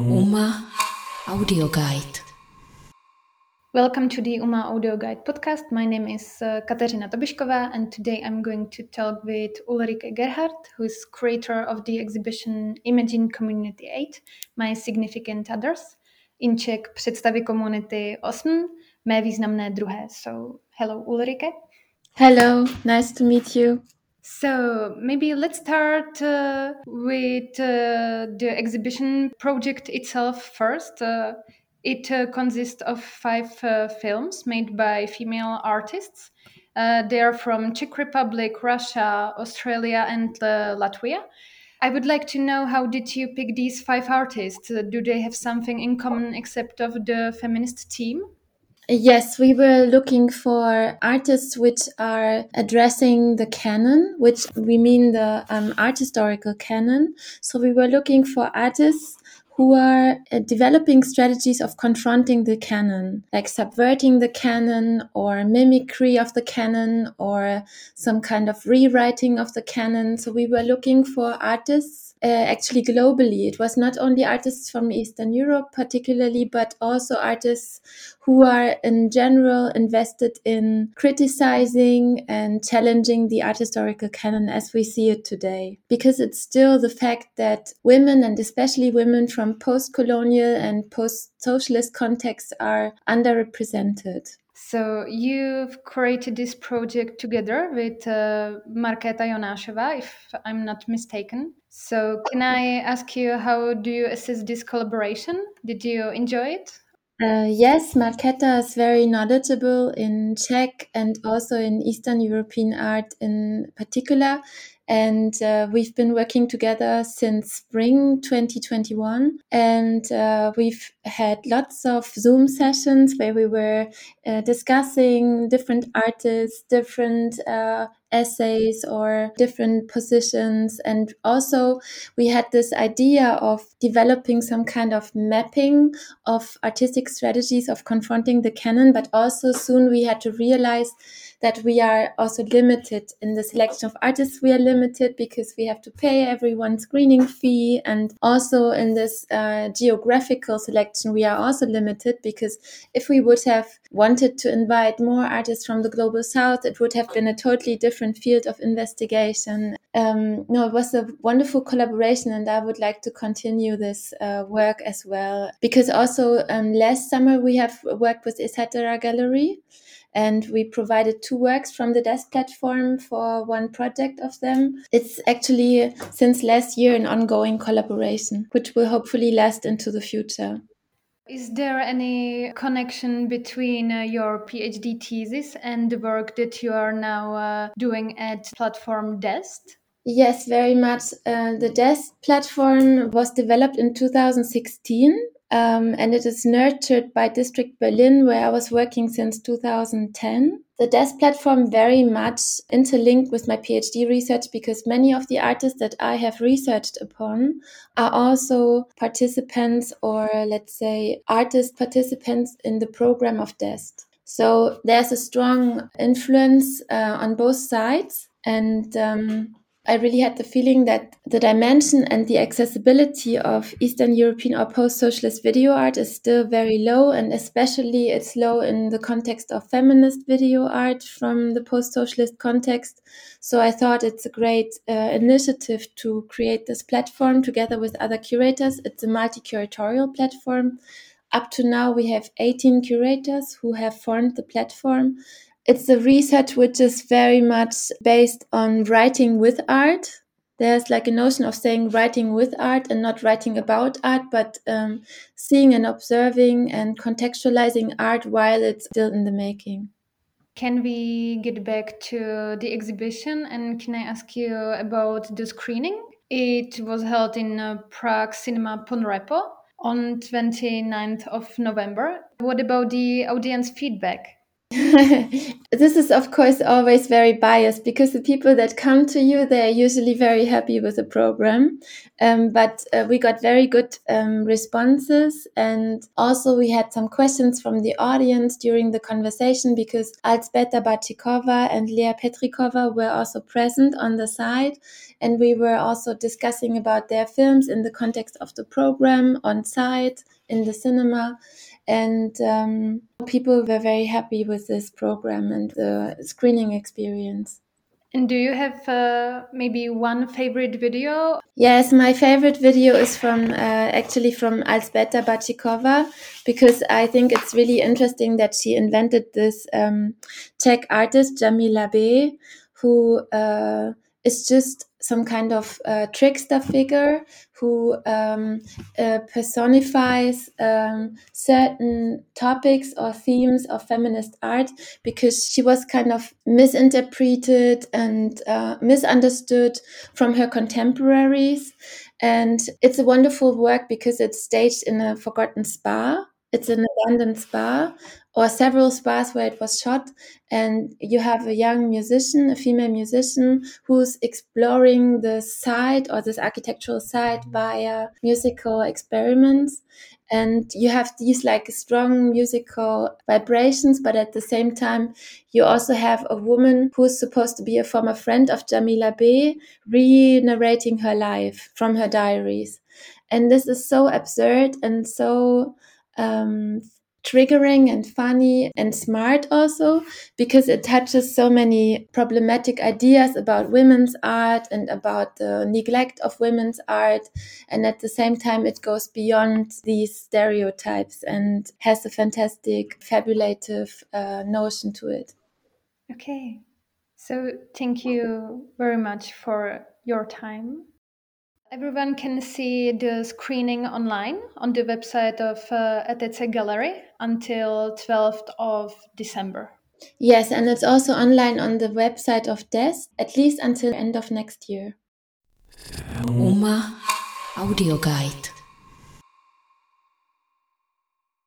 UMA Audio Guide. Welcome to the UMA Audio Guide podcast. My name is uh, Kateřina Tobišková, and today I'm going to talk with Ulrike Gerhardt, who is creator of the exhibition Imagine Community 8, My Significant Others, in Czech představy komunity 8, Mé významné druhé. So, hello Ulrike. Hello, nice to meet you. So maybe let's start uh, with uh, the exhibition project itself first. Uh, it uh, consists of five uh, films made by female artists. Uh, they are from Czech Republic, Russia, Australia, and Latvia. I would like to know how did you pick these five artists? do they have something in common except of the feminist team? Yes, we were looking for artists which are addressing the canon, which we mean the um, art historical canon. So we were looking for artists who are uh, developing strategies of confronting the canon, like subverting the canon or mimicry of the canon or some kind of rewriting of the canon. So we were looking for artists uh, actually globally. It was not only artists from Eastern Europe, particularly, but also artists who are in general invested in criticizing and challenging the art historical canon as we see it today. Because it's still the fact that women, and especially women from post colonial and post socialist contexts, are underrepresented. So you've created this project together with uh, Markéta Jonášová, if I'm not mistaken. So can I ask you how do you assess this collaboration? Did you enjoy it? Uh, yes, Markéta is very knowledgeable in Czech and also in Eastern European art in particular. And uh, we've been working together since spring 2021. And uh, we've had lots of Zoom sessions where we were uh, discussing different artists, different uh, essays or different positions. And also, we had this idea of developing some kind of mapping of artistic strategies of confronting the canon, but also soon we had to realize that we are also limited in the selection of artists. We are limited because we have to pay everyone screening fee. And also in this uh, geographical selection, we are also limited because if we would have wanted to invite more artists from the global south, it would have been a totally different field of investigation. Um, no, it was a wonderful collaboration, and I would like to continue this uh, work as well. Because also um, last summer we have worked with Etc. Gallery, and we provided two works from the DEST platform for one project of them. It's actually since last year an ongoing collaboration, which will hopefully last into the future. Is there any connection between uh, your PhD thesis and the work that you are now uh, doing at Platform DEST? Yes, very much. Uh, the DEST platform was developed in 2016 um, and it is nurtured by District Berlin, where I was working since 2010. The DEST platform very much interlinked with my PhD research because many of the artists that I have researched upon are also participants or let's say artist participants in the program of DEST. So there's a strong influence uh, on both sides. And um, I really had the feeling that the dimension and the accessibility of Eastern European or post socialist video art is still very low, and especially it's low in the context of feminist video art from the post socialist context. So I thought it's a great uh, initiative to create this platform together with other curators. It's a multi curatorial platform. Up to now, we have 18 curators who have formed the platform it's a research which is very much based on writing with art. There's like a notion of saying writing with art and not writing about art, but um, seeing and observing and contextualizing art while it's still in the making. Can we get back to the exhibition and can I ask you about the screening? It was held in uh, Prague Cinema Ponrepo on 29th of November. What about the audience feedback? this is of course always very biased because the people that come to you they are usually very happy with the program. Um, but uh, we got very good um, responses and also we had some questions from the audience during the conversation because Alžběta Bačíková and Lea Petříková were also present on the side and we were also discussing about their films in the context of the program on site in the cinema and um, people were very happy with this program and the screening experience. And do you have uh, maybe one favorite video? Yes, my favorite video is from uh, actually from Alžběta Bačíková because I think it's really interesting that she invented this um, Czech artist Jamila Bey, who uh, is just some kind of uh, trickster figure who um, uh, personifies um, certain topics or themes of feminist art because she was kind of misinterpreted and uh, misunderstood from her contemporaries. And it's a wonderful work because it's staged in a forgotten spa. It's an abandoned spa or several spas where it was shot. And you have a young musician a female musician who's exploring the site or this architectural site via musical experiments. And you have these like strong musical vibrations but at the same time you also have a woman who's supposed to be a former friend of jamila bey re-narrating her life from her diaries. And this is so absurd and so um, triggering and funny and smart also because it touches so many problematic ideas about women's art and about the neglect of women's art. And at the same time it goes beyond these stereotypes and has a fantastic fabulative uh, notion to it. Okay. So thank you very much for your time Everyone can see the screening online on the website of uh, ETC Gallery until 12th of December. Yes, and it's also online on the website of DEST, at least until the end of next year. Uma Audio Guide.